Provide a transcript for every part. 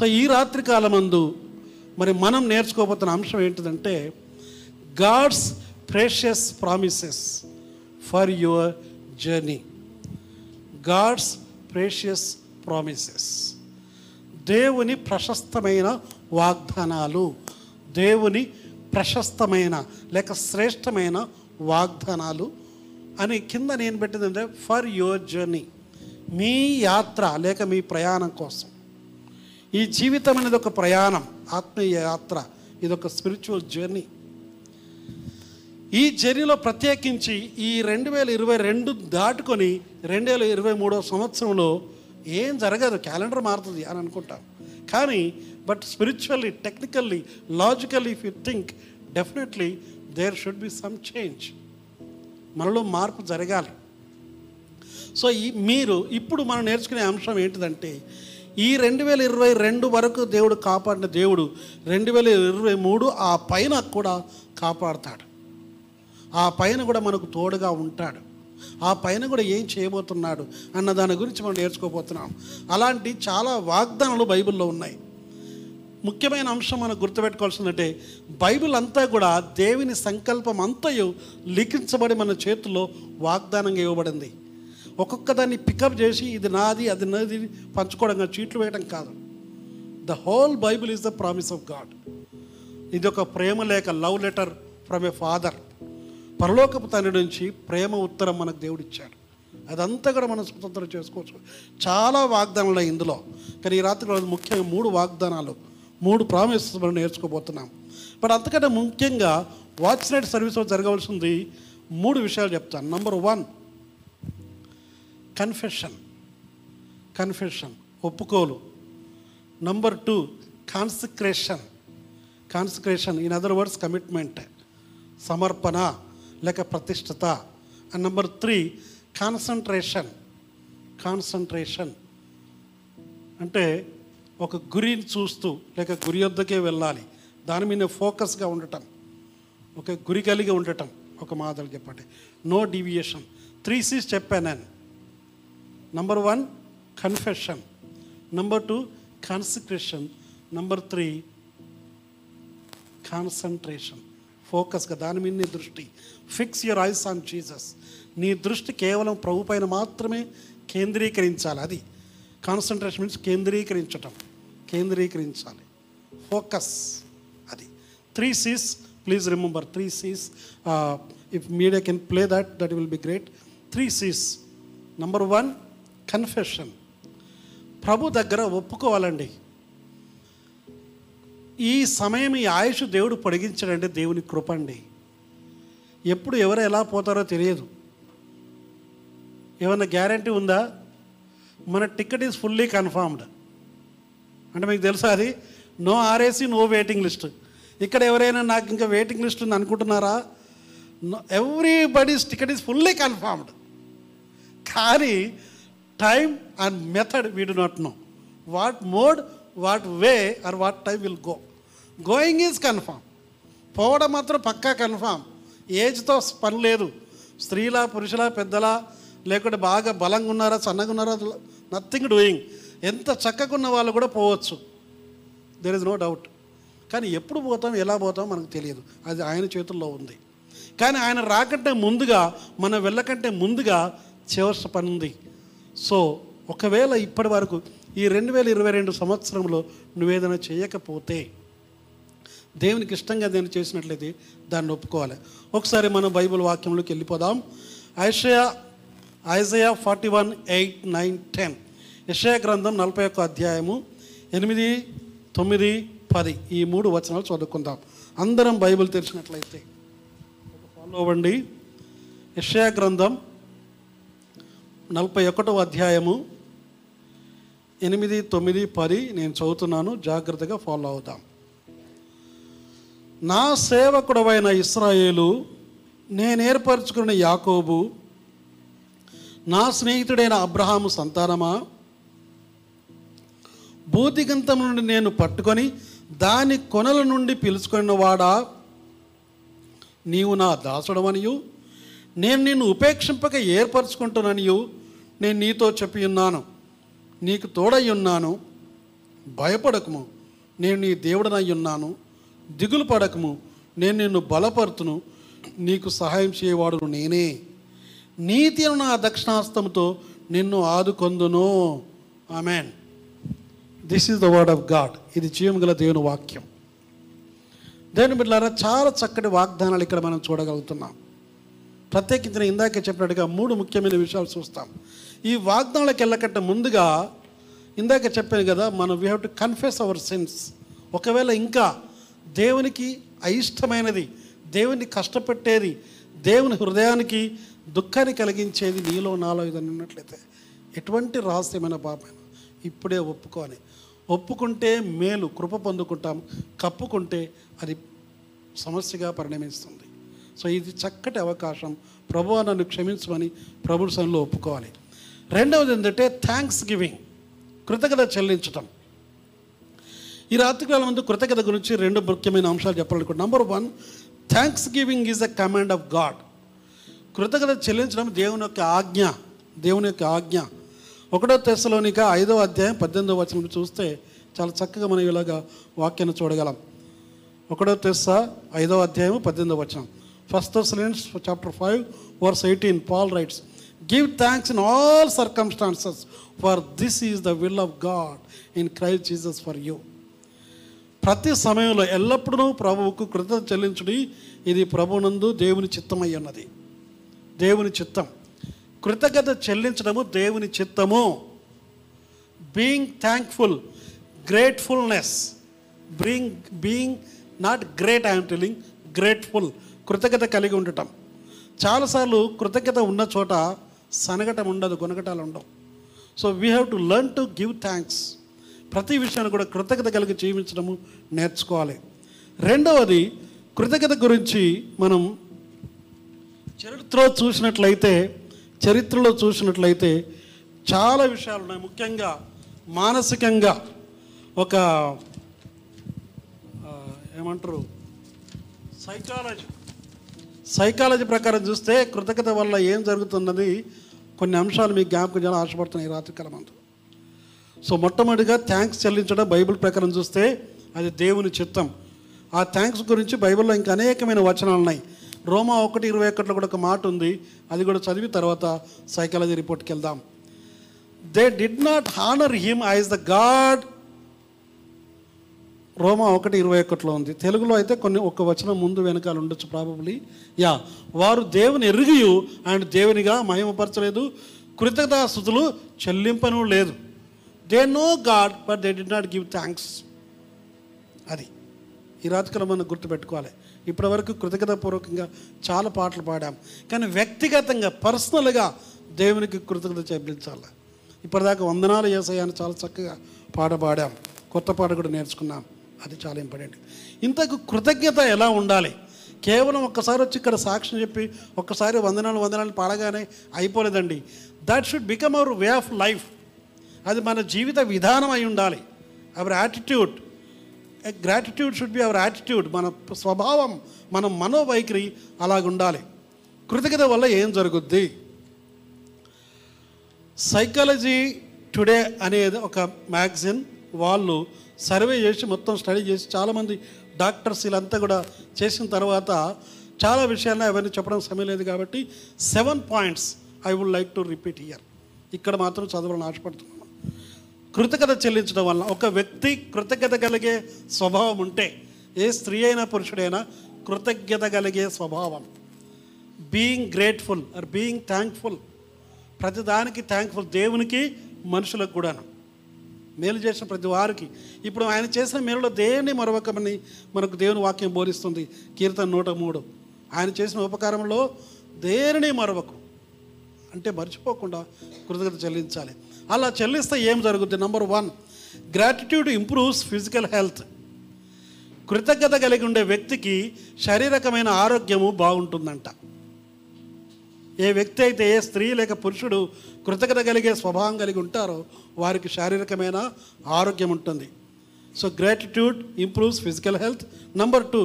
So ఈ రాత్రి కాలమందు మరి మనం నేర్చుకోబోతున్న అంశం ఏంటిదంటే God's precious promises for your journey God's precious promises దేవుని ప్రశస్తమైన వాగ్దానాలు దేవుని ప్రశస్తమైన లేక శ్రేష్టమైన వాగ్దానాలు అని కింద నేను పెట్టిందంటే ఫర్ యువర్ జర్నీ మీ యాత్ర లేక మీ ప్రయాణం కోసం. ఈ జీవితం అనేది ఒక ప్రయాణం ఆత్మీయ యాత్ర ఇది ఒక స్పిరిచువల్ జర్నీ ఈ జర్నీలో ప్రత్యేకించి ఈ రెండు వేల ఇరవై రెండు దాటుకొని రెండు వేల ఇరవై మూడో సంవత్సరంలో ఏం జరగదు క్యాలెండర్ మారుతుంది అని అనుకుంటాం. కానీ but spiritually technically logically if you think definitely there should be some change మనలో మార్పు జరగాలి. సో ఈ మీరు ఇప్పుడు మనం నేర్చుకునే అంశం ఏంటిదంటే ఈ రెండు వేల ఇరవై రెండు వరకు దేవుడు కాపాడిన దేవుడు రెండు వేల ఇరవై మూడు ఆ పైన కూడా కాపాడుతాడు. ఆ పైన కూడా మనకు తోడుగా ఉంటాడు. ఆ పైన కూడా ఏం చేయబోతున్నాడు అన్న దాని గురించి మనం నేర్చుకోబోతున్నాం. అలాంటి చాలా వాగ్దానాలు బైబిల్లో ఉన్నాయి. ముఖ్యమైన అంశం మనం గుర్తుపెట్టుకోవాల్సిందంటే బైబిల్ అంతా కూడా దేవుని సంకల్పం అంతయు లిఖించబడి మన చేతుల్లో వాగ్దానంగా ఇవ్వబడింది. ఒక్కొక్క దాన్ని పికప్ చేసి ఇది నాది అది నాది పంచుకోవడం కానీ చీట్లు వేయడం కాదు. The whole Bible is the promise of God ఇది ఒక ప్రేమ లేఖ love letter from a father పరలోకపు తండ్రి నుంచి ప్రేమ ఉత్తరం మనకు దేవుడు ఇచ్చాడు. అదంతా కూడా మనం స్వతంత్రం చేసుకోవచ్చు. చాలా వాగ్దానాలు ఇందులో. కానీ ఈ రాత్రి రోజు ముఖ్యంగా మూడు వాగ్దానాలు మూడు ప్రామిసెస్ మనం నేర్చుకోబోతున్నాం. బట్ అంతకంటే ముఖ్యంగా వాచ్ నైట్ సర్వీస్లో జరగవలసింది మూడు విషయాలు చెప్తాను. నంబర్ వన్ కన్ఫెషన్ కన్ఫెషన్ ఒప్పుకోలు. Number two consecration consecration in other words commitment సమర్పణ లేక ప్రతిష్టత and number three concentration concentration అంటే ఒక గురిని చూస్తూ లేక గురి వద్దకే వెళ్ళాలి. దాని మీద ఫోకస్గా ఉండటం. ఒక గురి కలిగి ఉండటం. ఒక మాటలు చెప్పండి. నో డివియేషన్ త్రీ సీస్ చెప్పాను నేను. Number one confession number two consecration number three concentration ఫోకస్గా దాని మీద నీ దృష్టి. Fix your eyes on Jesus నీ దృష్టి కేవలం ప్రభు పైన మాత్రమే కేంద్రీకరించాలి. అది కాన్సన్ట్రేషన్ మీన్స్ కేంద్రీకరించటం. కేంద్రీకరించాలి. ఫోకస్ అది. Three Cs please remember three Cs if media can play that that will be great three Cs number one confession ప్రభు దగ్గర ఒప్పుకోవాలండి. ఈ సమయం ఈ ఆయుష్ దేవుడు పొడిగించడండి దేవుని కృప అండి ఎప్పుడు ఎవరు ఎలా పోతారో తెలియదు. ఏమన్నా గ్యారంటీ ఉందా? మన టికెట్ ఈజ్ ఫుల్లీ కన్ఫర్మ్డ్ అంటే మీకు తెలుసా అది? No RAC no waiting list. ఇక్కడ ఎవరైనా నాకు ఇంకా వెయిటింగ్ లిస్ట్ ఉంది అనుకుంటున్నారా? Everybody's ticket is fully confirmed కానీ time and method we do not know what mode what way or what time will go going is confirm పోవడం మాత్రం పక్కా confirm ఏజ్తో పని లేదు స్త్రీలా పురుషులా పెద్దలా లేకుంటే బాగా బలంగా ఉన్నారా సన్నగా ఉన్నారా నథింగ్ డూయింగ్ ఎంత చక్కగా ఉన్న వాళ్ళు కూడా పోవచ్చు దెర్ ఇస్ నో డౌట్ కానీ ఎప్పుడు పోతాం ఎలా పోతాం మనకు తెలియదు అది ఆయన చేతుల్లో ఉంది కానీ ఆయన రాకంటే ముందుగా మనం వెళ్ళకంటే ముందుగా చేయవలసిన పని ఉంది సో ఒకవేళ ఇప్పటి వరకు ఈ రెండు వేల ఇరవై రెండు సంవత్సరంలో నువ్వేదైనా చేయకపోతే దేవునికి ఇష్టంగా దేని చేసినట్లయితే దాన్ని ఒప్పుకోవాలి. ఒకసారి మనం బైబిల్ వాక్యంలోకి వెళ్ళిపోదాం. Isaiah Isaiah forty one eight nine ten. యషయా గ్రంథం నలభై ఒక్క అధ్యాయము ఎనిమిది తొమ్మిది పది. ఈ మూడు వచనాలు చదువుకుందాం. అందరం బైబిల్ తెరిచినట్లయితే. ఫాలో అవ్వండి. యషయా గ్రంథం నలభై ఒకటవ అధ్యాయము ఎనిమిది తొమ్మిది పది నేను చదువుతున్నాను జాగ్రత్తగా ఫాలో అవుతాం నా సేవకుడవైన ఇస్రాయేలు నేను ఏర్పరచుకున్న యాకోబు నా స్నేహితుడైన అబ్రహాము సంతానమా? భూతిగంతం నుండి నేను పట్టుకొని దాని కొనల నుండి పిలుచుకున్న వాడా నీవు నా దాసుడమనియు నేను నిన్ను ఉపేక్షింపక ఏర్పరచుకుంటున్నానియు నేను నీతో చెప్పి ఉన్నాను. నీకు తోడై ఉన్నాను. భయపడకము. నేను నీ దేవుడనై ఉన్నాను. దిగులు పడకము. నేను నిన్ను బలపరుతును. నీకు సహాయం చేయవాడు నేనే. నీతి నా దక్షిణాస్తంతో నిన్ను ఆదుకొందును. Amen. This is the word of God ఇది జీవం గల దేవుని వాక్యం. దేవుని బిడ్డారా చాలా చక్కటి వాగ్దానాలు ఇక్కడ మనం చూడగలుగుతున్నాం. ప్రత్యేకించిన నేను ఇందాకే చెప్పినట్టుగా మూడు ముఖ్యమైన విషయాలు చూస్తాం. ఈ వాగ్దానాలకు వెళ్ళకంటే ముందుగా ఇందాక చెప్పాను కదా మనం we have to confess our sins ఒకవేళ ఇంకా దేవునికి అయిష్టమైనది దేవుని కష్టపెట్టేది దేవుని హృదయానికి దుఃఖాన్ని కలిగించేది నీలో నాలో ఇది ఉన్నట్లయితే ఎటువంటి రహస్యమైన పాపమైన ఇప్పుడే ఒప్పుకోని ఒప్పుకుంటే మేలు కృప పొందుకుంటాం. కప్పుకుంటే అది సమస్యగా పరిణమిస్తుంది. సో ఇది చక్కటి అవకాశం. ప్రభు నన్ను క్షమించమని ప్రభు సన్నిలో ఒప్పుకోవాలి. రెండవది ఏంటంటే థ్యాంక్స్ గివింగ్ కృతజ్ఞత చెల్లించటం. ఈ రాత్రికాలం ముందు కృతజ్ఞత గురించి రెండు ముఖ్యమైన అంశాలు చెప్పాలనుకుంటున్నాను number one thanksgiving is a command of God కృతజ్ఞత చెల్లించడం దేవుని యొక్క ఆజ్ఞ దేవుని యొక్క ఆజ్ఞ. ఒకటో తెశలోనిక ఐదో అధ్యాయం పద్దెనిమిదో వచనం చూస్తే చాలా చక్కగా మనం ఇలాగా వాక్యాన్ని చూడగలం. ఒకటో తెస్స ఐదో అధ్యాయం పద్దెనిమిదో వచనం. First Thessalonians chapter five verse eighteen Paul writes give thanks in all circumstances for this is the will of God in Christ Jesus for you ప్రతి సమయంలో ఎల్లప్పుడూ ప్రభువుకు కృతజ్ఞత చెల్లించుడి. ఇది ప్రభునందు దేవుని చిత్తమై ఉన్నది. దేవుని చిత్తం. కృతజ్ఞత చెల్లించడము దేవుని చిత్తము. Being thankful gratefulness being being not great I'm telling grateful కృతజ్ఞత కలిగి ఉండటం. చాలాసార్లు కృతజ్ఞత ఉన్న చోట సనగటం ఉండదు గుణగటాలు ఉండవు. So we have to learn to give thanks ప్రతి విషయాన్ని కూడా కృతజ్ఞత కలిగి జీవించడము నేర్చుకోవాలి. రెండవది కృతజ్ఞత గురించి మనం చరిత్రలో చూసినట్లయితే చరిత్రలో చూసినట్లయితే చాలా విషయాలు ఉన్నాయి. ముఖ్యంగా మానసికంగా ఒక ఏమంటారు? సైకాలజీ సైకాలజీ ప్రకారం చూస్తే కృతజ్ఞత వల్ల ఏం జరుగుతున్నది కొన్ని అంశాలు మీకు జ్ఞాపకం చేయాలని ఆశపడుతున్నాయి ఈ రాత్రికాలం అంతా సో మొట్టమొదటిగా థ్యాంక్స్ చెల్లించడం బైబిల్ ప్రకారం చూస్తే అది దేవుని చిత్తం. ఆ థ్యాంక్స్ గురించి బైబిల్లో ఇంకా అనేకమైన వచనాలు ఉన్నాయి. రోమా ఒకటి ఇరవై ఒకటిలో కూడా ఒక మాట ఉంది. అది కూడా చదివి తర్వాత సైకాలజీ రిపోర్ట్కి వెళ్దాం. They did not honour him as the God రోమా ఒకటి ఇరవై ఒకటిలో ఉంది. తెలుగులో అయితే కొన్ని ఒక వచనం ముందు వెనకాల ఉండొచ్చు ప్రాబబ్లీ యా వారు దేవుని ఎరిగి ఆయన దేవునిగా మహిమపరచలేదు. కృతజ్ఞతాస్థుతులు చెల్లింపను లేదు. They know God but they did not give thanks అది. ఈ రాత్రికాలం మనం గుర్తుపెట్టుకోవాలి. ఇప్పటివరకు కృతజ్ఞతాపూర్వకంగా చాలా పాటలు పాడాం. కానీ వ్యక్తిగతంగా పర్సనల్గా దేవునికి కృతజ్ఞత చెల్లించాలి. ఇప్పటిదాకా వందనాలు చేసాయని చాలా చక్కగా పాట పాడాం. కొత్త పాట కూడా నేర్చుకున్నాం. అది చాలా ఇంపార్టెంట్. ఇంతకు కృతజ్ఞత ఎలా ఉండాలి? కేవలం ఒక్కసారి వచ్చి ఇక్కడ సాక్ష్యం చెప్పి ఒక్కసారి వందనాలు వందనాలు పాడగానే అయిపోలేదండి. That should become our way of life అది మన జీవిత విధానం అయి ఉండాలి. Our attitude gratitude should be our attitude మన స్వభావం మన మనోవైఖరి అలాగుండాలి. కృతజ్ఞత వల్ల ఏం జరుగుద్ది? సైకాలజీ టుడే అనేది ఒక మ్యాగజిన్. వాళ్ళు సర్వే చేసి మొత్తం స్టడీ చేసి చాలామంది డాక్టర్స్ వీళ్ళంతా కూడా చేసిన తర్వాత చాలా విషయాలను అవన్నీ చెప్పడం సమయం లేదు కాబట్టి seven points I would like to repeat here ఇక్కడ మాత్రం చదవాలని ఆశపడుతున్నాను. కృతజ్ఞత చెల్లించడం వల్ల ఒక వ్యక్తి కృతజ్ఞత కలిగే స్వభావం ఉంటే ఏ స్త్రీ అయినా పురుషుడైనా కృతజ్ఞత కలిగే స్వభావం. Being grateful or being thankful ప్రతిదానికి థ్యాంక్ఫుల్ దేవునికి మనుషులకు కూడాను. మేలు చేసిన ప్రతి వారికి. ఇప్పుడు ఆయన చేసిన మేలులో దేన్ని మరొకమని మనకు దేవుని వాక్యం బోధిస్తుంది. కీర్తన నూట మూడు. ఆయన చేసిన ఉపకారంలో దేనిని మరవకు? అంటే మర్చిపోకుండా కృతజ్ఞత చెల్లించాలి. అలా చెల్లిస్తే ఏం జరుగుద్ది? Number one gratitude improves physical health కృతజ్ఞత కలిగి ఉండే వ్యక్తికి శారీరకమైన ఆరోగ్యము బాగుంటుందంట. ఏ వ్యక్తి అయితే ఏ స్త్రీ లేక పురుషుడు కృతజ్ఞత కలిగే స్వభావం కలిగి ఉంటారో వారికి శారీరకమైన ఆరోగ్యం ఉంటుంది. So gratitude improves physical health number two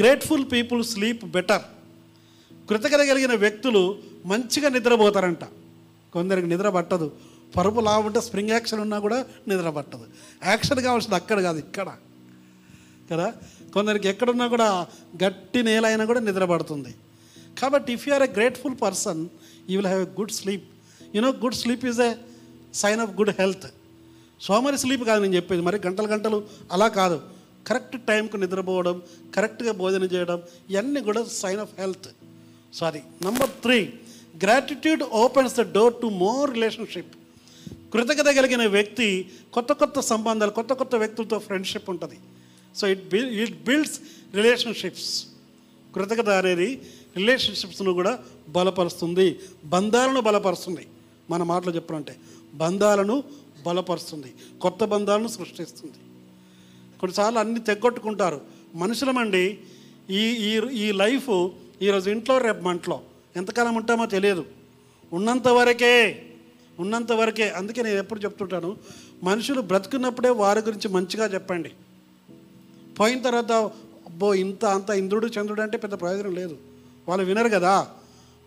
grateful people sleep better కృతజ్ఞత కలిగిన వ్యక్తులు మంచిగా నిద్రపోతారంట. కొందరికి నిద్ర పట్టదు. పరుపు లా ఉంటే స్ప్రింగ్ యాక్షన్ ఉన్నా కూడా నిద్ర పట్టదు. యాక్షన్ కావాల్సింది అక్కడ కాదు ఇక్కడ. కదా? కొందరికి ఎక్కడున్నా కూడా గట్టి నేల అయినా కూడా నిద్ర పడుతుంది. కాబట్టి if you are a grateful person you will have a good sleep you know good sleep is a sign of good health సోమరి స్లీప్ కాదు నేను చెప్పేది. మరి గంటలు గంటలు అలా కాదు. కరెక్ట్ టైంకు నిద్రపోవడం కరెక్ట్గా భోజనం చేయడం ఇవన్నీ కూడా sign of health sorry number three gratitude opens the door to more relationship కృతజ్ఞత కలిగిన వ్యక్తి కొత్త కొత్త సంబంధాలు కొత్త కొత్త వ్యక్తులతో ఫ్రెండ్షిప్ ఉంటుంది. So it build it builds relationships కృతజ్ఞత అనేది రిలేషన్షిప్స్ను కూడా బలపరుస్తుంది. బంధాలను బలపరుస్తుంది. మన మాటలు చెప్పాలంటే బంధాలను బలపరుస్తుంది. కొత్త బంధాలను సృష్టిస్తుంది. కొన్నిసార్లు అన్ని తెగొట్టుకుంటారు. మనుషులమండి ఈ ఈ ఈ లైఫ్ ఈరోజు ఇంట్లో రేపు మంటలో. ఎంతకాలం ఉంటామో తెలియదు. ఉన్నంత వరకే ఉన్నంత వరకే. అందుకే నేను ఎప్పుడు చెప్తుంటాను మనుషులు బ్రతుకున్నప్పుడే వారి గురించి మంచిగా చెప్పండి. పోయిన తర్వాత అబ్బో ఇంత అంత ఇంద్రుడు చంద్రుడు అంటే పెద్ద ప్రయోజనం లేదు. వాళ్ళు వినరు కదా.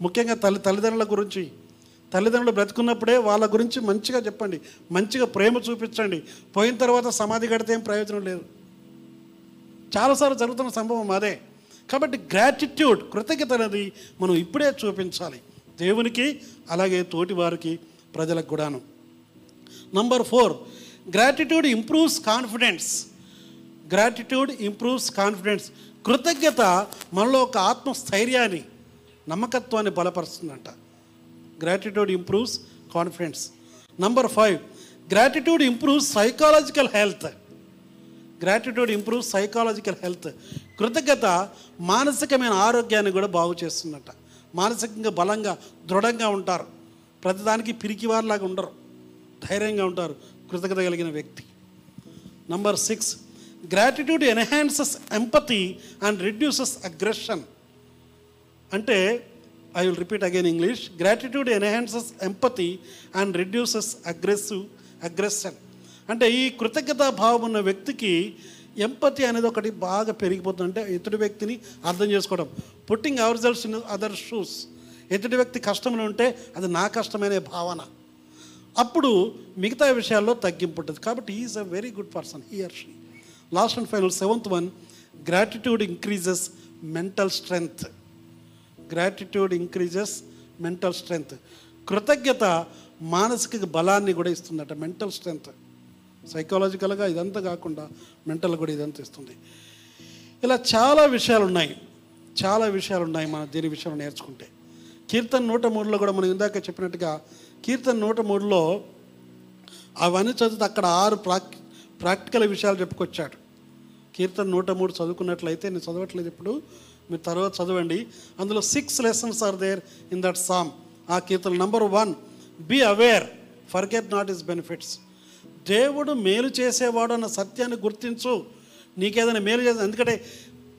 ముఖ్యంగా తల్లి తల్లిదండ్రుల గురించి. తల్లిదండ్రులు బ్రతుకున్నప్పుడే వాళ్ళ గురించి మంచిగా చెప్పండి. మంచిగా ప్రేమ చూపించండి. పోయిన తర్వాత సమాధి కడితే ఏం ప్రయోజనం లేదు. చాలాసార్లు జరుగుతున్న సంభవం అదే. కాబట్టి గ్రాటిట్యూడ్ కృతజ్ఞత అనేది మనం ఇప్పుడే చూపించాలి. దేవునికి అలాగే తోటి వారికి ప్రజలకు కూడాను. Number four gratitude improves confidence gratitude improves confidence కృతజ్ఞత మనలో ఒక ఆత్మస్థైర్యాన్ని నమ్మకత్వాన్ని బలపరుస్తుందంట. Gratitude improves confidence number five gratitude improves psychological health gratitude improve psychological health కృతజ్ఞత మానసికమైన ఆరోగ్యాన్ని కూడా బాగు చేస్తుందట. మానసికంగా బలంగా దృఢంగా ఉంటారు. ప్రతిదానికి పిరికివారిలాగా ఉండరు. ధైర్యంగా ఉంటారు కృతజ్ఞత కలిగిన వ్యక్తి. Number six gratitude enhances empathy and reduces aggression అంటే I will repeat again English gratitude enhances empathy and reduces aggressive aggression అంటే ఈ కృతజ్ఞతా భావం ఉన్న వ్యక్తికి ఎంపతి అనేది ఒకటి బాగా పెరిగిపోతుంది. అంటే ఎదుటి వ్యక్తిని అర్థం చేసుకోవడం. Putting our selves in other shoes ఎదుటి వ్యక్తి కష్టంలో ఉంటే అది నా కష్టమనే భావన. అప్పుడు మిగతా విషయాల్లో తగ్గింపు ఉంటుంది. కాబట్టి is a very good person here she last and final seventh one gratitude increases mental strength gratitude increases mental strength కృతజ్ఞత మానసిక బలాన్ని కూడా ఇస్తుందట మెంటల్ స్ట్రెంగ్త్ సైకాలజికల్గా ఇదంతా కాకుండా మెంటల్ కూడా ఇదంతా ఇస్తుంది. ఇలా చాలా విషయాలు ఉన్నాయి చాలా విషయాలు ఉన్నాయి మన దీని విషయాలు నేర్చుకుంటే. కీర్తన నూట మూడులో కూడా మనం ఇందాక చెప్పినట్టుగా కీర్తన నూట మూడులో అవన్నీ చదివితే అక్కడ ఆరు ప్రాక్ ప్రాక్టికల్ విషయాలు చెప్పుకొచ్చాడు. కీర్తన నూట మూడు చదువుకున్నట్లయితే నేను చదవట్లేదు ఇప్పుడు. మీరు తర్వాత చదవండి. అందులో six lessons are there in that psalm ఆ కీర్తన number one be aware forget not his benefits దేవుడు మేలు చేసేవాడు అన్న సత్యాన్ని గుర్తించు. నీకేదైనా మేలు చేసే ఎందుకంటే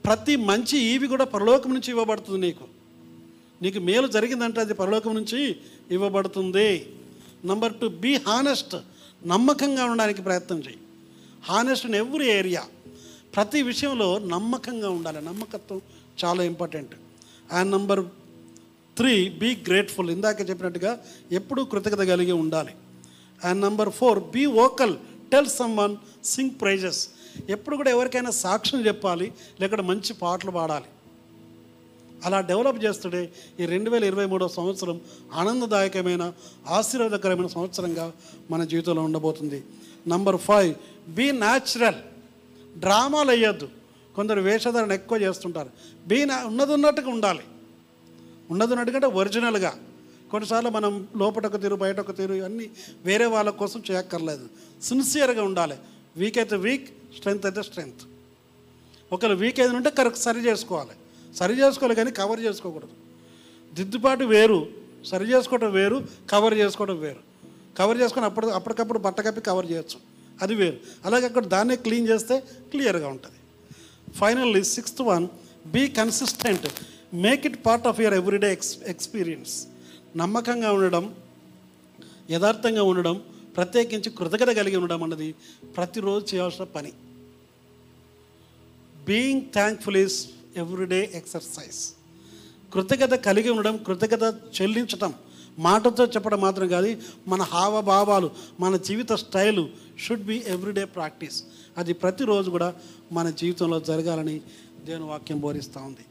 ప్రతి మంచి ఈవి కూడా పరలోకం నుంచి ఇవ్వబడుతుంది నీకు. నీకు మేలు జరిగిందంటే అది పరలోకం నుంచి ఇవ్వబడుతుంది. నంబర్ టూ బీ హానెస్ట్ నమ్మకంగా ఉండడానికి ప్రయత్నం చేయి. హానెస్ట్ ఇన్ ఎవ్రీ ఏరియా ప్రతి విషయంలో నమ్మకంగా ఉండాలి. నమ్మకత్వం చాలా important and number three be grateful ఇందాక చెప్పినట్టుగా ఎప్పుడూ కృతజ్ఞత కలిగి ఉండాలి. And number four be vocal tell someone sing praises ఎప్పుడు కూడా ఎవరికైనా సాక్ష్యం చెప్పాలి. లేకపోతే మంచి పాటలు పాడాలి. అలా డెవలప్ చేస్తుడే ఈ రెండు వేల ఇరవై మూడో సంవత్సరం ఆనందదాయకమైన ఆశీర్వాదకరమైన సంవత్సరంగా మన జీవితంలో ఉండబోతుంది. నంబర్ ఫైవ్ బీ న్యాచురల్ డ్రామాలు వేయొద్దు. కొందరు వేషధారణ ఎక్కువ చేస్తుంటారు. బీ ఉన్నది ఉన్నట్టుగా ఉండాలి. ఉన్నది ఉన్నట్టుగా ఒరిజినల్గా. కొన్నిసార్లు మనం లోపట ఒక తీరు బయట ఒక తీరు ఇవన్నీ వేరే వాళ్ళ కోసం చేయక్కర్లేదు. సిన్సియర్గా ఉండాలి. వీక్ అయితే వీక్ స్ట్రెంగ్త్ అయితే స్ట్రెంగ్త్ ఒకవేళ వీక్ ఏదైనా ఉంటే కరెక్ట్ సరి చేసుకోవాలి. సరి చేసుకోవాలి కానీ కవర్ చేసుకోకూడదు. దిద్దుబాటు వేరు సరి చేసుకోవడం వేరు కవర్ చేసుకోవడం వేరు. కవర్ చేసుకొని అప్పుడు అప్పటికప్పుడు బట్ట కప్పి కవర్ చేయొచ్చు. అది వేరు. అలాగే అక్కడ దాన్నే క్లీన్ చేస్తే క్లియర్గా ఉంటుంది. Finally sixth one be consistent make it part of your everyday ex experience నమ్మకంగా ఉండడం యథార్థంగా ఉండడం ప్రత్యేకించి కృతజ్ఞత కలిగి ఉండడం అన్నది ప్రతిరోజు చేయాల్సిన పని. Being thankful is everyday exercise కృతజ్ఞత కలిగి ఉండడం కృతజ్ఞత చెల్లించటం మాటతో చెప్పడం మాత్రం కాదు మన హావభావాలు మన జీవిత style should be everyday practice అది ప్రతిరోజు కూడా మన జీవితంలో జరగాలని దేవుని వాక్యం బోధిస్తూ ఉంది.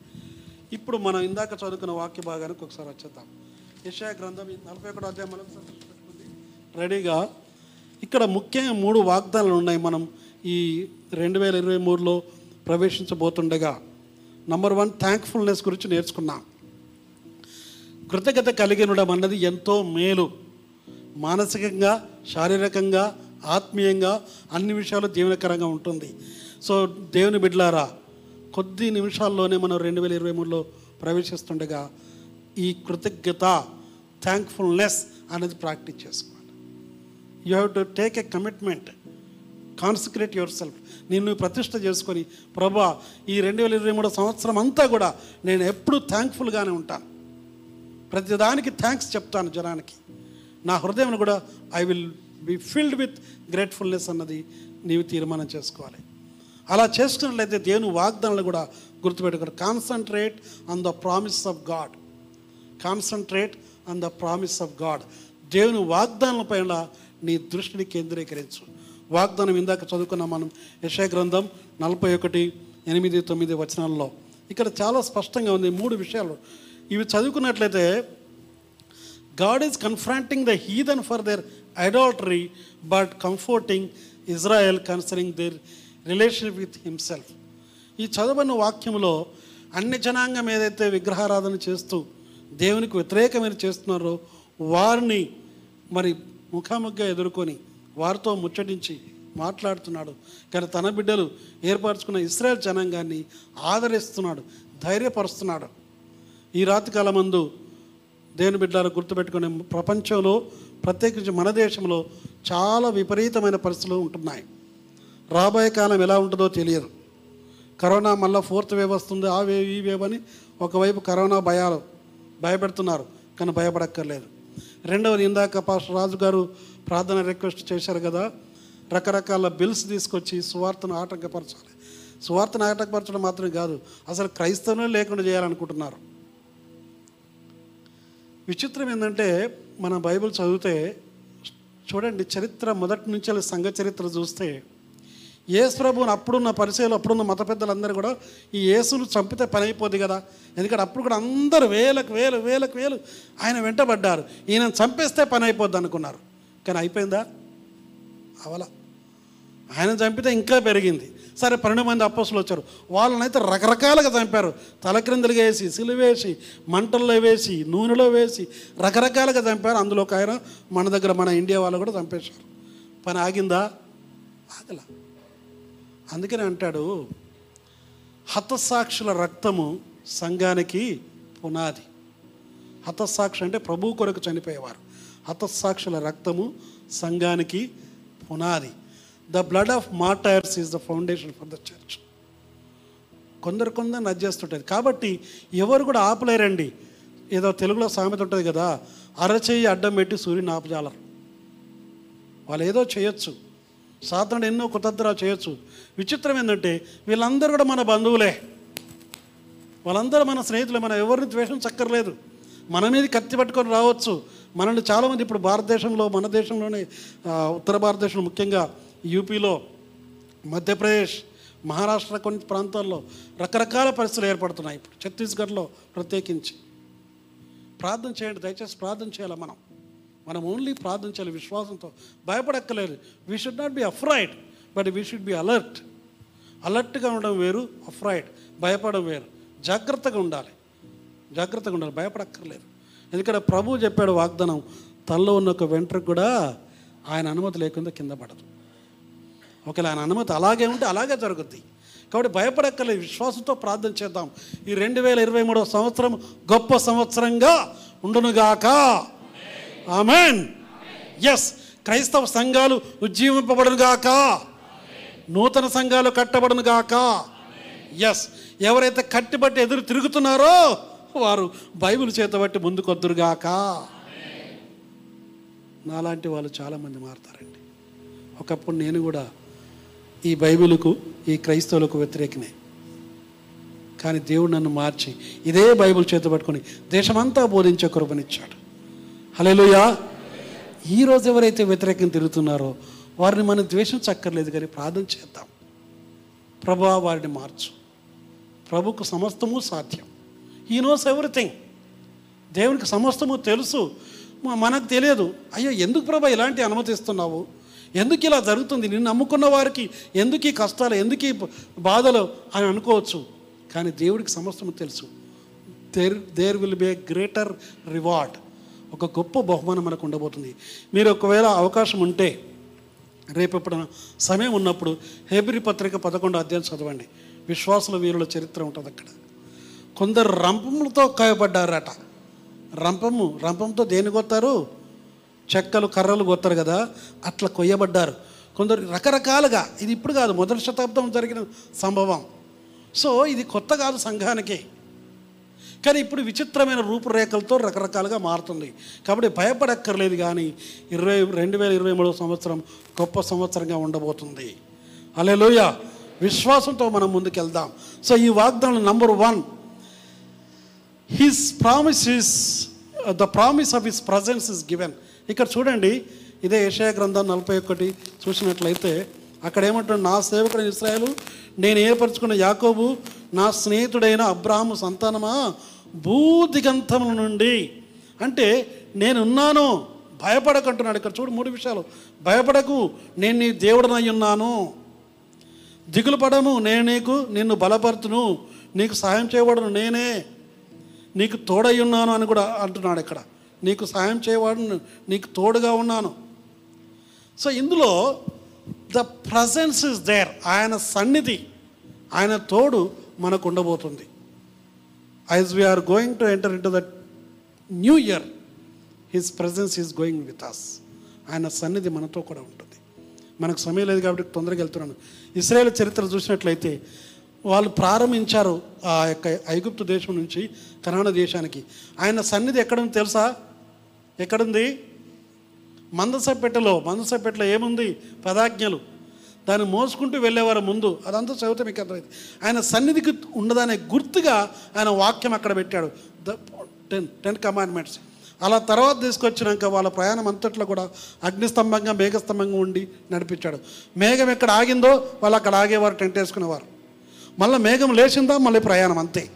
ఇప్పుడు మనం ఇందాక చదువుకున్న వాక్య భాగానికి ఒకసారి వచ్చేద్దాం. యెషయా గ్రంథం నలభై ఒకటో అధ్యాయం మనం రెడీగా ఇక్కడ ముఖ్యంగా మూడు వాగ్దానాలు ఉన్నాయి మనం ఈ రెండు వేల ఇరవై మూడులో ప్రవేశించబోతుండగా. నంబర్ వన్ థ్యాంక్ఫుల్నెస్ గురించి నేర్చుకున్నాం. కృతజ్ఞత కలిగి ఉండడం అన్నది ఎంతో మేలు. మానసికంగా శారీరకంగా ఆత్మీయంగా అన్ని విషయాలు దీవెనకరంగా ఉంటుంది. సో దేవుని బిడ్లారా కొద్ది నిమిషాల్లోనే మనం రెండు వేల ఇరవై మూడులో ప్రవేశిస్తుండగా ఈ కృతజ్ఞత థ్యాంక్ఫుల్నెస్ అనేది ప్రాక్టీస్ చేసుకోవాలి. You have to take a commitment concentrate yourself నిన్ను ప్రతిష్ట చేసుకొని ప్రభా ఈ రెండు వేల ఇరవై మూడో సంవత్సరం అంతా కూడా నేను ఎప్పుడూ థ్యాంక్ఫుల్గానే ఉంటాను ప్రతిదానికి థ్యాంక్స్ చెప్తాను జనానికి. నా హృదయం కూడా I will be filled with gratefulness అన్నది నీవు తీర్మానం చేసుకోవాలి. అలా చేసుకున్నట్లయితే దేవుని వాగ్దానాలు కూడా గుర్తుపెట్టుకోరు concentrate on the promise of God concentrate on the promise of God దేవుని వాగ్దానాల పైన నీ దృష్టిని కేంద్రీకరించు. వాగ్దానం ఇందాక చదువుకున్న మనం. యశయ గ్రంథం నలభై ఒకటి ఎనిమిది తొమ్మిది వచనాల్లో. ఇక్కడ చాలా స్పష్టంగా ఉంది మూడు విషయాలు. ఇవి చదువుకున్నట్లయితే God is confronting the heathen for their idolatry but comforting Israel concerning their relation with himself ఈ చదవని వాక్యంలో అన్ని జనాంగం ఏదైతే విగ్రహారాధన చేస్తూ దేవునికి వ్యతిరేకమైన చేస్తున్నారో వారిని మరి ముఖాముఖిగా ఎదుర్కొని వారితో ముచ్చటించి మాట్లాడుతున్నాడు. కానీ తన బిడ్డలు ఏర్పరచుకున్న ఇస్రాయల్ జనాంగాన్ని ఆదరిస్తున్నాడు ధైర్యపరుస్తున్నాడు. ఈ రాతి కాలమందు దేని బిడ్డలు గుర్తుపెట్టుకునే ప్రపంచంలో ప్రత్యేకించి మన దేశంలో చాలా విపరీతమైన పరిస్థితులు ఉంటున్నాయి. రాబోయే కాలం ఎలా ఉంటుందో తెలియదు. కరోనా మళ్ళీ ఫోర్త్ వేవ్ వస్తుంది ఆ వేవ్ ఈ వేవ్ అని ఒకవైపు కరోనా భయాలు భయపెడుతున్నారు. కానీ భయపడక్కర్లేదు. రెండవది ఇందాక పాస్టర్ రాజు గారు ప్రార్థన రిక్వెస్ట్ చేశారు కదా రకరకాల బిల్స్ తీసుకొచ్చి సువార్తను ఆటంకపరచాలి. సువార్తను ఆటంకపరచడం మాత్రమే కాదు అసలు క్రైస్తవులు లేకుండా చేయాలనుకుంటున్నారు. విచిత్రం ఏంటంటే మన బైబిల్ చదివితే చూడండి చరిత్ర మొదటి నుంచి వెళ్ళి సంఘ చరిత్ర చూస్తే యేసు ప్రభువుని అప్పుడున్న పరిచయాలు అప్పుడున్న మత పెద్దలందరూ కూడా ఈ యేసును చంపితే పని అయిపోద్ది కదా. ఎందుకంటే అప్పుడు కూడా అందరూ వేలకు వేలు వేలకు వేలు ఆయన వెంటబడ్డారు. ఈయన చంపేస్తే పని అయిపోద్ది అనుకున్నారు. కానీ అయిపోయిందా? అవలా. ఆయన చంపితే ఇంకా పెరిగింది. సరే పన్నెండు మంది అప్పసులు వచ్చారు. వాళ్ళనైతే రకరకాలుగా చంపారు. తలక్రిందులుగా వేసి సిలువేసి మంటల్లో వేసి నూనెలో వేసి రకరకాలుగా చంపారు. అందులో ఒక ఆయన మన దగ్గర మన ఇండియా వాళ్ళు కూడా చంపేశారు. పని ఆగిందా? ఆగల. అందుకని అంటాడు హతసాక్షుల రక్తము సంఘానికి పునాది. హతసాక్షి అంటే ప్రభు కొరకు చనిపోయేవారు. హతసాక్షుల రక్తము సంఘానికి పునాది. The blood of martyrs is the foundation for the church కొందరు కొందరు నచ్చేస్తుంటుంది కాబట్టి ఎవరు కూడా ఆపలేరండి. ఏదో తెలుగులో సామెత ఉంటుంది కదా అరచేయి అడ్డం పెట్టి సూర్యుని ఆపజాలరు. వాళ్ళు ఏదో చేయొచ్చు. సాధారణ ఎన్నో కుతంత్రాలు చేయొచ్చు. విచిత్రం ఏంటంటే వీళ్ళందరూ కూడా మన బంధువులే. వాళ్ళందరూ మన స్నేహితులు. మనం ఎవరిని ద్వేషం చక్కర్లేదు మన మీద కత్తి పట్టుకొని రావచ్చు. మనల్ని చాలామంది ఇప్పుడు భారతదేశంలో మన దేశంలోనే ఉత్తర భారతదేశంలో ముఖ్యంగా యూపీలో మధ్యప్రదేశ్ మహారాష్ట్ర కొన్ని ప్రాంతాల్లో రకరకాల పరిస్థితులు ఏర్పడుతున్నాయి. ఇప్పుడు ఛత్తీస్గఢ్లో ప్రత్యేకించి. ప్రార్థన చేయండి దయచేసి ప్రార్థన చేయాలి మనం? మనం ఓన్లీ ప్రార్థన చేయాలి విశ్వాసంతో. భయపడక్కలేదు we should not be afraid but we should be alert అలర్ట్గా ఉండడం వేరు అఫ్రైడ్ భయపడడం వేరు. జాగ్రత్తగా ఉండాలి. జాగ్రత్తగా ఉండాలి భయపడక్కర్లేదు. ఎందుకంటే ప్రభు చెప్పాడు వాగ్దానం తనలో ఉన్న ఒక వెంట్రుకు కూడా ఆయన అనుమతి లేకుండా కింద పడదు. ఒకవేళ ఆయన అనుమతి అలాగే ఉంటే అలాగే జరుగుద్ది. కాబట్టి భయపడక్కర్లేదు విశ్వాసంతో ప్రార్థన చేద్దాం. ఈ రెండు వేల ఇరవై మూడవ సంవత్సరం గొప్ప సంవత్సరంగా ఉండునుగాక. ఆమెన్. ఎస్ క్రైస్తవ సంఘాలు ఉజ్జీవింపబడునుగాక. నూతన సంఘాలు కట్టబడునుగాక. ఎస్ ఎవరైతే కట్టిబట్టి ఎదురు తిరుగుతున్నారో వారు బైబిల్ చేతబట్టి ముందుకొద్దురుగాక నాలాంటి వాళ్ళు చాలామంది మారుతారండి. ఒకప్పుడు నేను కూడా ఈ బైబిల్కు ఈ క్రైస్తవులకు వ్యతిరేకమే కానీ దేవుడు నన్ను మార్చి ఇదే బైబిల్ చేత పట్టుకొని దేశమంతా బోధించే కృపనిచ్చాడు. హలేలుయా ఈరోజు ఎవరైతే వ్యతిరేకంగా తిరుగుతున్నారో వారిని మనం ద్వేషించక్కర్లేదు కానీ ప్రార్థన చేద్దాం. ప్రభా వారిని మార్చు. ప్రభుకు సమస్తము సాధ్యం. ఈ నోస్ ఎవ్రీథింగ్ దేవునికి సమస్తము తెలుసు. మనకు తెలియదు. అయ్యో ఎందుకు ప్రభా ఇలాంటి అనుమతిస్తున్నావు? ఎందుకు ఇలా జరుగుతుంది? నిన్ను నమ్ముకున్న వారికి ఎందుకు ఈ కష్టాలు ఎందుకు ఈ బాధలు అని అనుకోవచ్చు. కానీ దేవుడికి సమస్తము తెలుసు. There there will be a greater reward ఒక గొప్ప బహుమానం మనకు ఉండబోతుంది. మీరు ఒకవేళ అవకాశం ఉంటే రేపు ఎప్పుడైనా సమయం ఉన్నప్పుడు హెబ్రి పత్రిక పదకొండు అధ్యాయం చదవండి. విశ్వాసుల వీరుల చరిత్ర ఉంటుంది అక్కడ కొందరు రంపములతో కాయబడ్డారట. రంపము రంపంతో దేని కొత్తారు చెక్కలు కర్రలు కొత్తారు కదా అట్లా కొయ్యబడ్డారు. కొందరు రకరకాలుగా ఇది ఇప్పుడు కాదు మొదటి శతాబ్దం జరిగిన సంభవం. సో ఇది కొత్త కాదు సంఘానికి. కానీ ఇప్పుడు విచిత్రమైన రూపురేఖలతో రకరకాలుగా మారుతుంది. కాబట్టి భయపడక్కర్లేదు కానీ ఇరవై రెండు వేల ఇరవై మూడవ సంవత్సరం గొప్ప సంవత్సరంగా ఉండబోతుంది. అలెలోయ విశ్వాసంతో మనం ముందుకెళ్దాం. సో ఈ వాగ్దానం number one. His promise is the promise of his presence is given ఇక్కడ చూడండి ఇదే యెషయా గ్రంథం నలభై ఒకటి చూసినట్లయితే అక్కడ ఏమంటాడు నా సేవకుడైన ఇస్రాయలు నేను ఏర్పరచుకున్న యాకోబు నా స్నేహితుడైన అబ్రాహము సంతానమా? భూదిగంతముల నుండి. అంటే నేనున్నాను భయపడకంటున్నాడు. ఇక్కడ చూడు మూడు విషయాలు. భయపడకు నేను నీ దేవుడనై ఉన్నాను. దిగులు పడము నేను నీకు నిన్ను బలపరుతును. నీకు సహాయం చేయబడను నేనే. నీకు తోడై ఉన్నాను అని కూడా అంటున్నాడు ఇక్కడ. నీకు సహాయం చేయవాడు నీకు తోడుగా ఉన్నాను. సో ఇందులో ద ప్రజెన్స్ ఇస్ దేర్ ఆయన సన్నిధి ఆయన తోడు మనకు ఉండబోతుంది. As we're going to enter into that new year his presence is going with us ఆయన సన్నిధి మనతో కూడా ఉంటుంది. మనకు సమయం లేదు కాబట్టి తొందరగా వెళ్తున్నాను. ఇస్రాయేల్ చరిత్ర చూసినట్లయితే వాళ్ళు ప్రారంభించారు ఆ యొక్క ఐగుప్తు దేశం నుంచి కనాన దేశానికి. ఆయన సన్నిధి ఎక్కడుంది తెలుసా? ఎక్కడుంది? మందసపెట్టెలో మందసపెట్టెలో ఏముంది? పదాజ్ఞలు. దాన్ని మోసుకుంటూ వెళ్ళేవారు ముందు. అదంతా చదివితే మీకు అర్థమైంది. ఆయన సన్నిధికి ఉండదనే గుర్తుగా ఆయన వాక్యం అక్కడ పెట్టాడు. The ten ten commandments. అలా తర్వాత తీసుకొచ్చినాక వాళ్ళ ప్రయాణం అంతట్లో కూడా అగ్నిస్తంభంగా మేఘస్తంభంగా ఉండి నడిపించాడు. మేఘం ఎక్కడ ఆగిందో వాళ్ళు అక్కడ ఆగేవారు టెంట్ వేసుకునేవారు. మళ్ళీ మేఘం లేచిందా? మళ్ళీ ప్రయాణం అంతే.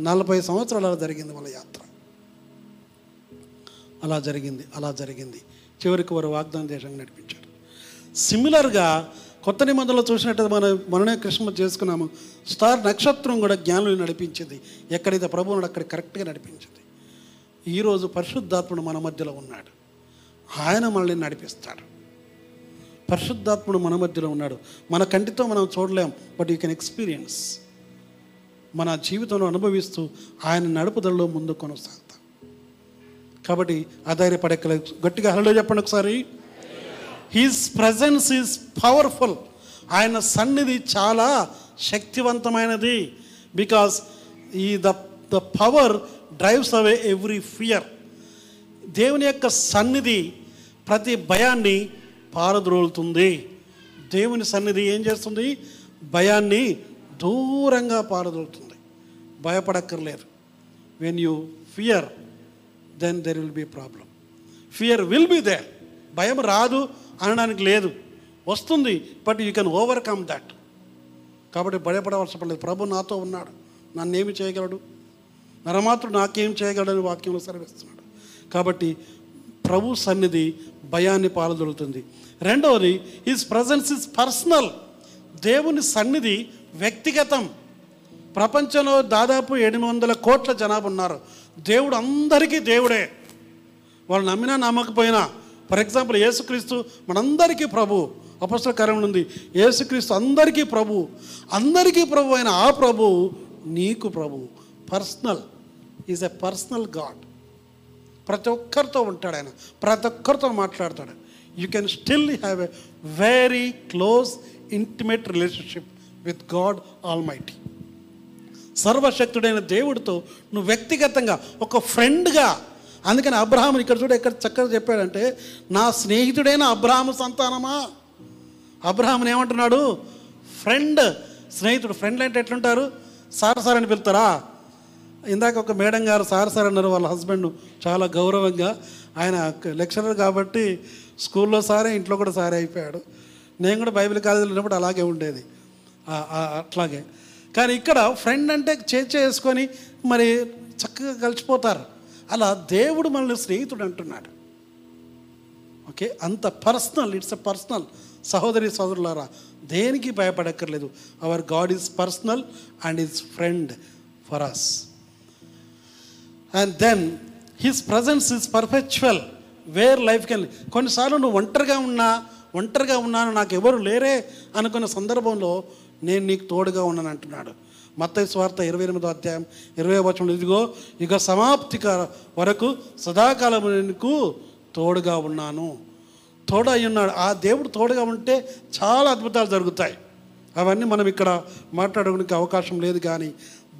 నలభై సంవత్సరాలు అలా జరిగింది వాళ్ళ యాత్ర. అలా జరిగింది అలా జరిగింది. చివరికి వారు వాగ్దాన దేశంగా నడిపించారు. సిమిలర్గా కొత్త నిబంధనలో చూసినట్టు మనం మననే కృష్ణ చేసుకున్నాము. స్టార్ నక్షత్రం కూడా జ్ఞానులు నడిపించింది. ఎక్కడైతే ప్రభువు అక్కడ కరెక్ట్గా నడిపించింది. ఈరోజు పరిశుద్ధాత్ముడు మన మధ్యలో ఉన్నాడు. ఆయన మనల్ని నడిపిస్తాడు. పరిశుద్ధాత్ముడు మన మధ్యలో ఉన్నాడు. మన కంటితో మనం చూడలేం బట్ యూ కెన్ ఎక్స్పీరియన్స్ మన జీవితంలో అనుభవిస్తూ ఆయన నడుపుదలలో ముందు కొనసాగుతాం. కాబట్టి ఆధారపడక్కల. గట్టిగా హలో చెప్పండి ఒకసారి. హీస్ ప్రజెన్స్ ఈజ్ పవర్ఫుల్ ఆయన సన్నిధి చాలా శక్తివంతమైనది. బికాస్ ఈ the the power drives away every fear దేవుని యొక్క సన్నిధి ప్రతి భయాన్ని పారద్రోలుతుంది. దేవుని సన్నిధి ఏం చేస్తుంది? భయాన్ని దూరంగా పారదోలుతుంది భయపడక్కర్లేదు. When you fear then there will be problem fear will be there భయం రాదు అనడానికి లేదు. వస్తుంది but you can overcome that కాబట్టి భయపడవలసిన పడలేదు ప్రభు నాతో ఉన్నాడు. నన్నేమి చేయగలడు? నరమాత్రుడు నాకేం చేయగలడని వాక్యంలో సెలవిస్తున్నాడు. కాబట్టి ప్రభు సన్నిధి భయాన్ని పాలదొలుతుంది రెండవది ఈజ్ ప్రజెన్స్ ఇస్ పర్సనల్ దేవుని సన్నిధి వ్యక్తిగతం. ప్రపంచంలో దాదాపు ఎనిమిది వందల కోట్ల జనాభా ఉన్నారు. దేవుడు అందరికీ దేవుడే. వాళ్ళు నమ్మినా నమ్మకపోయినా ఫర్ ఎగ్జాంపుల్ యేసుక్రీస్తు మనందరికీ ప్రభు అపస్తుల ఉంది. యేసుక్రీస్తు అందరికీ ప్రభు అందరికీ ప్రభు అయిన ఆ ప్రభు నీకు ప్రభు. Personal is a personal God ప్రతి ఒక్కరితో ఉంటాడు ఆయన. ప్రతి ఒక్కరితో మాట్లాడతాడు. You can still have a very close intimate relationship with God almighty సర్వశక్తుడైన దేవుడితో నువ్వు వ్యక్తిగతంగా ఒక ఫ్రెండ్గా అందుకని అబ్రహాం ఇక్కడ చూడ ఎక్కడ చక్కగా చెప్పాడంటే నా స్నేహితుడైన అబ్రహాము సంతానమా? అబ్రహాముని ఏమంటున్నాడు? ఫ్రెండ్. స్నేహితుడు ఫ్రెండ్లు అంటే ఎట్లుంటారు? సార్ సార్ అని పిలుతారా? ఇందాక ఒక మేడం గారు సార్ సార్ అన్నారు వాళ్ళ హస్బెండ్ చాలా గౌరవంగా. ఆయన లెక్చరర్ కాబట్టి స్కూల్లో సారే ఇంట్లో కూడా సారే అయిపోయాడు. నేను కూడా బైబిల్ కాలేజీలో ఉన్నప్పుడు అలాగే ఉండేది. అట్లాగే. కానీ ఇక్కడ ఫ్రెండ్ అంటే చేర్చ వేసుకొని మరి చక్కగా కలిసిపోతారు. అలా దేవుడు మనల్ని స్నేహితుడు అంటున్నాడు. ఓకే? అంత పర్సనల్ ఇట్స్ ఎ పర్సనల్ సహోదరి సహోదరులారా దేనికి భయపడక్కర్లేదు. Our God is personal and is friend for us and then his presence is perpetual where life can కొన్నిసార్లు నువ్వు ఒంటరిగా ఉన్నా ఒంటరిగా ఉన్నాను నాకు ఎవరు లేరే అనుకున్న సందర్భంలో నేను నీకు తోడుగా ఉన్నాను అంటున్నాడు. మత్తయి స్వార్థ ఇరవై ఎనిమిదో అధ్యాయం ఇరవై వచనంలో ఇదిగో ఇక సమాప్తి వరకు సదాకాలం నీకు తోడుగా ఉన్నాను. తోడు అయి ఉన్నాడు. ఆ దేవుడు తోడుగా ఉంటే చాలా అద్భుతాలు జరుగుతాయి. అవన్నీ మనం ఇక్కడ మాట్లాడడానికి అవకాశం లేదు కానీ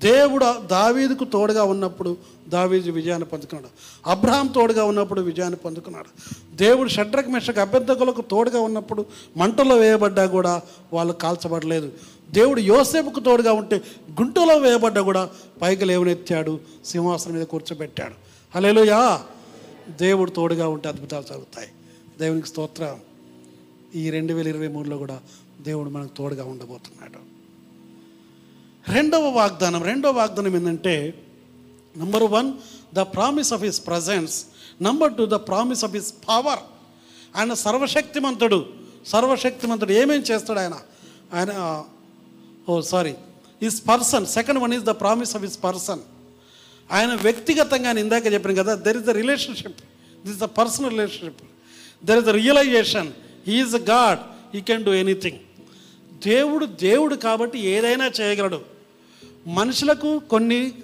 దేవుడు దావీదుకు తోడుగా ఉన్నప్పుడు దావీదు విజయాన్ని పొందుకున్నాడు. అబ్రహాం తోడుగా ఉన్నప్పుడు విజయాన్ని పొందుకున్నాడు. దేవుడు షడ్రక్ మిషకు అభ్యర్థకులకు తోడుగా ఉన్నప్పుడు మంటలో వేయబడ్డా కూడా వాళ్ళు కాల్చబడలేదు. దేవుడు యోసేపుకు తోడుగా ఉంటే గుంటలో వేయబడ్డా కూడా పైకి లేవనెత్తాడు సింహాసనం మీద కూర్చోబెట్టాడు. హలేలుయా దేవుడు తోడుగా ఉంటే అద్భుతాలు జరుగుతాయి. దేవునికి స్తోత్రం. ఈ రెండు వేల ఇరవై మూడులో కూడా దేవుడు మనకు తోడుగా ఉండబోతున్నాడు. రెండవ వాగ్దానం రెండవ వాగ్దానం ఏంటంటే number one the promise of his presence number two the promise of his power ఆయన సర్వశక్తిమంతుడు. సర్వశక్తిమంతుడు ఏమేం చేస్తాడు ఆయన? ఆయన ఓ sorry his person second one is the promise of his person ఆయన వ్యక్తిగతంగా నేను ఇందాక చెప్పాను కదా there is the relationship this the personal relationship there is the realization he is God he can do anything దేవుడు దేవుడు కాబట్టి ఏదైనా చేయగలడు. మనుషులకు కొన్ని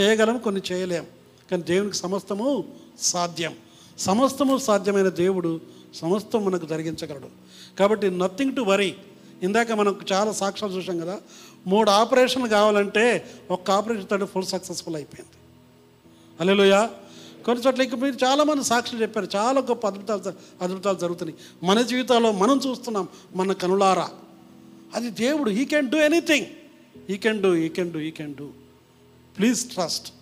చేయగలం కొన్ని చేయలేం. కానీ దేవునికి సమస్తము సాధ్యం. సమస్తము సాధ్యమైన దేవుడు సమస్తం మనకు జరిగించగలడు. కాబట్టి నథింగ్ టు వరీ ఇందాక మనం చాలా సాక్ష్యాలు చూసాం కదా మూడు ఆపరేషన్లు కావాలంటే ఒక్క ఆపరేషన్ తోటి ఫుల్ సక్సెస్ఫుల్ అయిపోయింది. అల్లెలుయా కొన్ని చోట్ల ఇంకా మీరు చాలామంది సాక్షులు చెప్పారు చాలా గొప్ప అద్భుతాలు అద్భుతాలు జరుగుతున్నాయి. మన జీవితాల్లో మనం చూస్తున్నాం మన కనులారా. అది దేవుడు he can do anything he can do he can do he can do please trust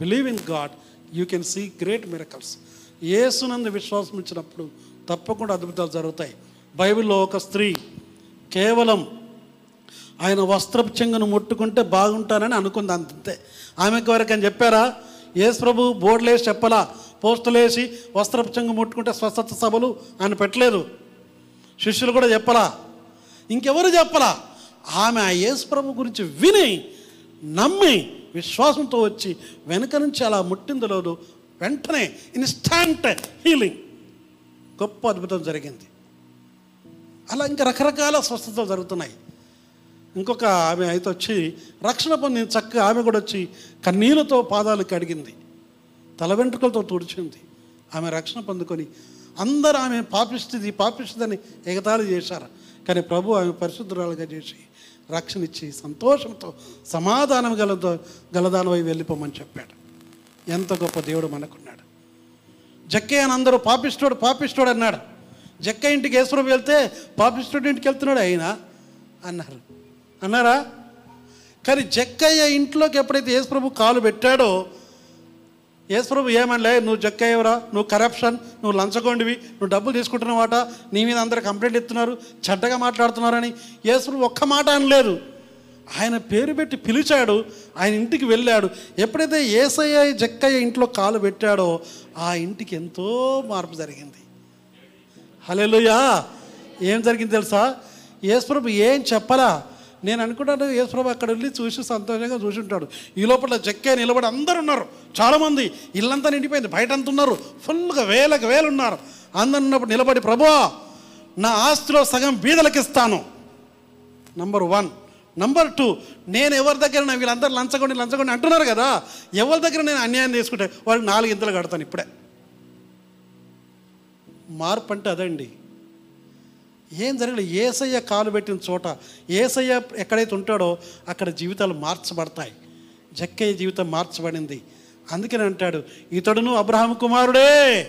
believe in God you can see great miracles ఏసునందు విశ్వాసం ఇచ్చినప్పుడు తప్పకుండా అద్భుతాలు జరుగుతాయి. బైబిల్లో ఒక స్త్రీ కేవలం ఆయన వస్త్రపు చెంగును ముట్టుకుంటే బాగుంటానని అనుకుంది అంతే. ఆమెకు వరకు అని చెప్పారా? యేసు ప్రభు బోర్డులేసి చెప్పలా? పోస్టులేసి వస్త్రపు చెంగు ముట్టుకుంటే స్వస్థత సభలు ఆయన పెట్టలేదు. శిష్యులు కూడా చెప్పలా? ఇంకెవరు చెప్పలా? ఆమె ఆ యేసు ప్రభు గురించి విని నమ్మి విశ్వాసంతో వచ్చి వెనుక నుంచి అలా ముట్టిందలేదు వెంటనే ఇన్స్టాంట్ హీలింగ్ గొప్ప అద్భుతం జరిగింది. అలా ఇంకా రకరకాల స్వస్థతలు జరుగుతున్నాయి. ఇంకొక ఆమె అయితే వచ్చి రక్షణ పొందిన చక్కగా ఆమె కూడా వచ్చి కన్నీళ్ళతో పాదాలు కడిగింది తల వెంట్రుకలతో తుడిచింది. ఆమె రక్షణ పొందుకొని అందరూ ఆమె పాపిస్తుంది పాపిస్తుందని ఎగతాళి చేశారు. కానీ ప్రభు ఆమె పరిశుద్ధురాలుగా చేసి రక్షణ ఇచ్చి సంతోషంతో సమాధానం గలదో గలదానమై వెళ్ళిపోమని చెప్పాడు. ఎంత గొప్ప దేవుడు మనకున్నాడు. జక్కే అని అందరూ పాపిస్తోడు పాపిస్తోడు అన్నాడు. జక్క ఇంటికి యేసుప్రభు వెళ్తే పాపిస్తోడు ఇంటికి వెళ్తున్నాడు ఆయన అన్నారు. అన్నారా? కానీ జక్కయ్య ఇంట్లోకి ఎప్పుడైతే యేసుప్రభు కాలు పెట్టాడో యేసుప్రభు ఏమనలే నువ్వు జక్కయ్యవరా నువ్వు కరప్షన్ నువ్వు లంచగొండివి నువ్వు డబ్బులు తీసుకుంటున్నావాట నీ మీద అందరు కంప్లైంట్ ఇస్తున్నారు చెడ్డగా మాట్లాడుతున్నారని. యేసుప్రభు ఒక్క మాట అనలేదు. ఆయన పేరు పెట్టి పిలిచాడు ఆయన ఇంటికి వెళ్ళాడు. ఎప్పుడైతే ఏసయ్య జక్కయ్య ఇంట్లో కాలు పెట్టాడో ఆ ఇంటికి ఎంతో మార్పు జరిగింది. హలోయా ఏం జరిగింది తెలుసా? యేసుప్రభు ఏం చెప్పలా? నేను అనుకుంటాను యేసుప్రభు అక్కడ వెళ్ళి చూసి సంతోషంగా చూసి ఉంటాడు ఈ లోపల చెక్కే నిలబడి అందరు ఉన్నారు. చాలామంది ఇల్లంతా నిండిపోయింది. బయట అంతా ఉన్నారు. ఫుల్గా వేలకు వేలు ఉన్నారు. అందరు ఉన్నప్పుడు నిలబడి ప్రభువా నా ఆస్తిలో సగం బీదలకు ఇస్తాను నంబర్ వన్ నంబర్ టూ నేను ఎవరి దగ్గర నా వీళ్ళందరూ లంచగొండి లంచగొండి అంటున్నారు కదా. ఎవరి దగ్గర నేను అన్యాయం తీసుకుంటే వాళ్ళకి నాలుగు ఇంతలు కడతాను ఇప్పుడే. మార్పు అంటే అదండి. ఏం జరగలేదు ఏసయ్య కాలు పెట్టిన చోట ఏసయ్య ఎక్కడైతే ఉంటాడో అక్కడ జీవితాలు మార్చబడతాయి. జక్కయ్య జీవితం మార్చబడింది. అందుకని అంటాడు ఇతడును అబ్రహాం కుమారుడే.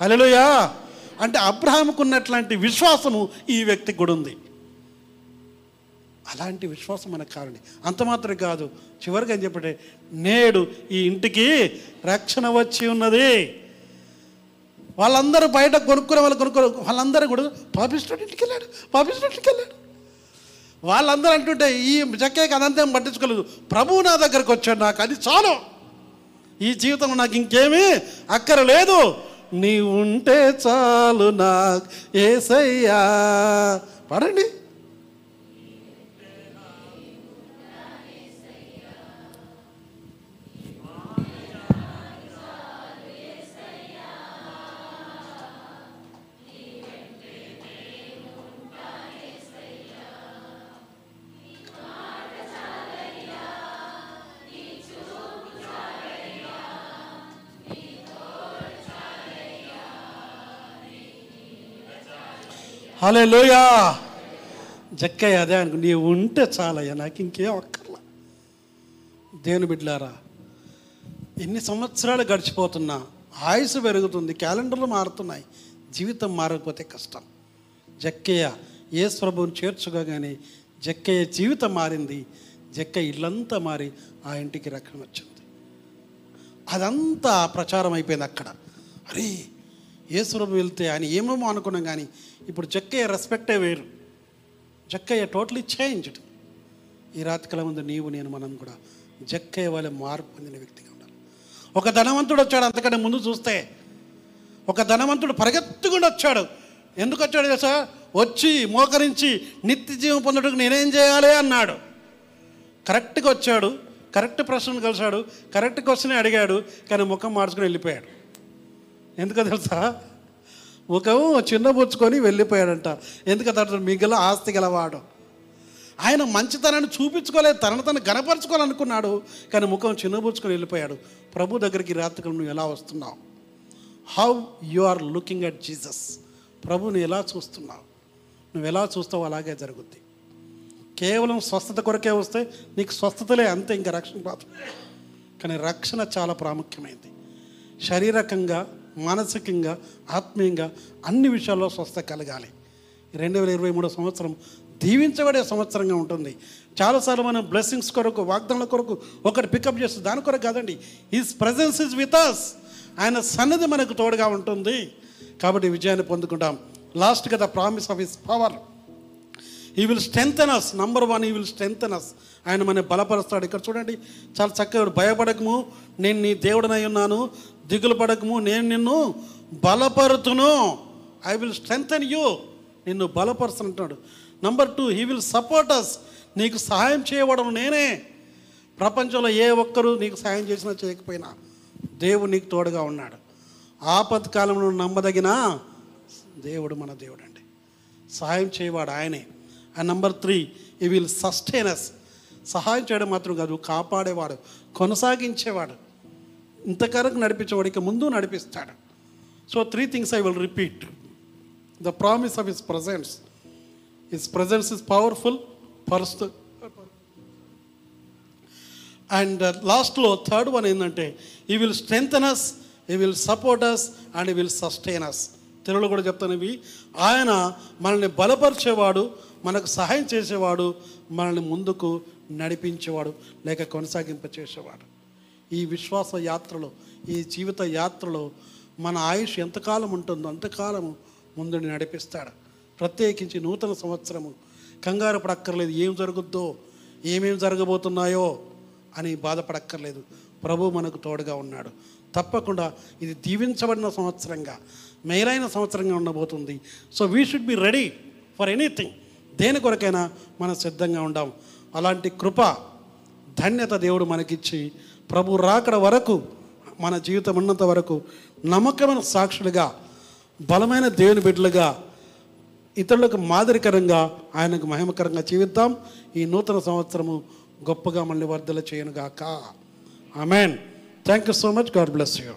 హలోయా అంటే అబ్రహాంకు ఉన్నట్లాంటి విశ్వాసము ఈ వ్యక్తికి కూడా ఉంది. అలాంటి విశ్వాసం మనకు కావాలి. అంత మాత్రం కాదు చివరిగా అని చెప్పంటే నేడు ఈ ఇంటికి రక్షణ వచ్చి ఉన్నది. వాళ్ళందరూ బయట కొనుక్కునే వాళ్ళు కొనుక్కో వాళ్ళందరూ కూడా పాపిస్టోడ్ ఇంటికి వెళ్ళాడు పాపిస్టోడ్ ఇంటికి వెళ్ళాడు వాళ్ళందరూ అంటుంటే ఈ జక్కయ్యకి అదంతా పట్టించుకోలేదు. ప్రభువు నా దగ్గరకు వచ్చాడు నాకు అది చాలు. ఈ జీవితం నాకు ఇంకేమీ అక్కరలేదు. నీ ఉంటే చాలు నాకు ఏసయ్యా. పడండి. హలే లోయా జక్కయ్య అదే అనుకో నీ ఉంటే చాలయ్యా నాకు ఇంకేం అక్కర్లా. దేని బిడ్లారా ఎన్ని సంవత్సరాలు గడిచిపోతున్నా ఆయుసు పెరుగుతుంది క్యాలెండర్లు మారుతున్నాయి జీవితం మారకపోతే కష్టం. జక్కయ్య యేసు ప్రభువుని చేర్చుకోగానే జక్కయ్య జీవితం మారింది జక్క ఇల్లంతా మారి ఆ ఇంటికి రక్షణ వచ్చింది. అదంతా ప్రచారం అయిపోయింది అక్కడ. అరే యేసురభు వెళ్తే ఆయన ఏమేమో అనుకున్నాం కానీ ఇప్పుడు జక్కయ్య రెస్పెక్టే వేరు. జక్కయ్య టోటలీ చేంజ్డ్ ఈ రాత్రికాల ముందు నీవు నేను మనం కూడా జక్కయ్య వాళ్ళ మార్పు పొందిన వ్యక్తిగా ఉండాలి. ఒక ధనవంతుడు వచ్చాడు అంతకంటే ముందు చూస్తే ఒక ధనవంతుడు పరిగెత్తుకుండా వచ్చాడు. ఎందుకు వచ్చాడు తెలుసా? వచ్చి మోకరించి నిత్య జీవం పొందడానికి నేనేం చేయాలి అన్నాడు. కరెక్ట్గా వచ్చాడు కరెక్ట్ ప్రశ్నలు కలిశాడు కరెక్ట్ క్వశ్చనే అడిగాడు కానీ ముఖం మార్చుకొని వెళ్ళిపోయాడు. ఎందుకో తెలుసా? ముఖం చిన్నబుచ్చుకొని వెళ్ళిపోయాడంట. ఎందుకు అతడు మిగిలిన ఆస్తి గలవాడు. ఆయన మంచితనాన్ని చూపించుకోలేదు తనను తను గనపరచుకోవాలనుకున్నాడు కానీ ముఖం చిన్నబుచ్చుకొని వెళ్ళిపోయాడు. ప్రభు దగ్గరికి రాత్రికి నువ్వు ఎలా వస్తున్నావు? How you are looking at Jesus ప్రభుని ఎలా చూస్తున్నావు? నువ్వు ఎలా చూస్తావు అలాగే జరుగుద్ది. కేవలం స్వస్థత కొరకే వస్తే నీకు స్వస్థతలే అంతే ఇంకా రక్షణ రాదు. కానీ రక్షణ చాలా ప్రాముఖ్యమైంది. శారీరకంగా మానసికంగా ఆత్మీయంగా అన్ని విషయాల్లో స్వస్థ కలగాలి. రెండు వేల ఇరవై మూడో సంవత్సరం దీవించబడే సంవత్సరంగా ఉంటుంది. చాలాసార్లు మనం బ్లెస్సింగ్స్ కొరకు వాగ్దానాల కొరకు ఒకటి పికప్ చేస్తుంది దాని కొరకు కాదండి. His presence is with us ఆయన సన్నిధి మనకు తోడుగా ఉంటుంది. కాబట్టి విజయాన్ని పొందుకుంటాం. లాస్ట్ కదా promise of his power he will strengthen us number one he will strengthen us ఆయన మన బలపరుస్తాడు. ఇక్కడ చూడండి చాలా చక్కగా భయపడకము నేను నీ దేవుడనై ఉన్నాను. దిగులు పడకము నేను నిన్ను బలపరుతును. ఐ విల్ స్ట్రెంగ్తన్ యూ నిన్ను బలపరుస్తుంటాడు number two he will support us నీకు సహాయం చేయవడం నేనే. ప్రపంచంలో ఏ ఒక్కరూ నీకు సహాయం చేసినా చేయకపోయినా దేవుడు నీకు తోడుగా ఉన్నాడు. ఆపత్కాలంలో నమ్మదగిన దేవుడు మన దేవుడు అండి సహాయం చేయవాడు ఆయనే. And number three he will sustain us సహాయం చేయడం మాత్రం కాదు కాపాడేవాడు కొనసాగించేవాడు. ఇంతకరకు నడిపించేవాడికి ముందు నడిపిస్తాడు. So three things I will repeat the promise of his presence his presence is powerful purse and లాస్ట్లో థర్డ్ వన్ ఏంటంటే he will strengthen us he will support us and he will sustain us తెలుగులో కూడా చెప్తాను ఇవి. ఆయన మనల్ని బలపరిచేవాడు మనకు సహాయం చేసేవాడు మనల్ని ముందుకు నడిపించేవాడు లేక కొనసాగింప చేసేవాడు. ఈ విశ్వాస యాత్రలో ఈ జీవిత యాత్రలో మన ఆయుష్ ఎంతకాలం ఉంటుందో అంతకాలము ముందుని నడిపిస్తాడు. ప్రత్యేకించి నూతన సంవత్సరము కంగారు పడక్కర్లేదు ఏం జరుగుద్దో ఏమేమి జరగబోతున్నాయో అని బాధపడక్కర్లేదు. ప్రభు మనకు తోడుగా ఉన్నాడు. తప్పకుండా ఇది దీవించబడిన సంవత్సరంగా మేలైన సంవత్సరంగా ఉండబోతుంది. So we should be ready for anything దేని కొరకైనా మనం సిద్ధంగా ఉండాం. అలాంటి కృప ధన్యత దేవుడు మనకిచ్చి ప్రభు రాకడ వరకు మన జీవితం ఉన్నంత వరకు నమ్మకమైన సాక్షులుగా బలమైన దేవుని బిడ్డలుగా ఇతరులకు మాదిరికరంగా ఆయనకు మహిమకరంగా జీవిద్దాం. ఈ నూతన సంవత్సరము గొప్పగా మళ్ళీ వర్ధల చేయనుగాక. Amen. Thank you so much God bless you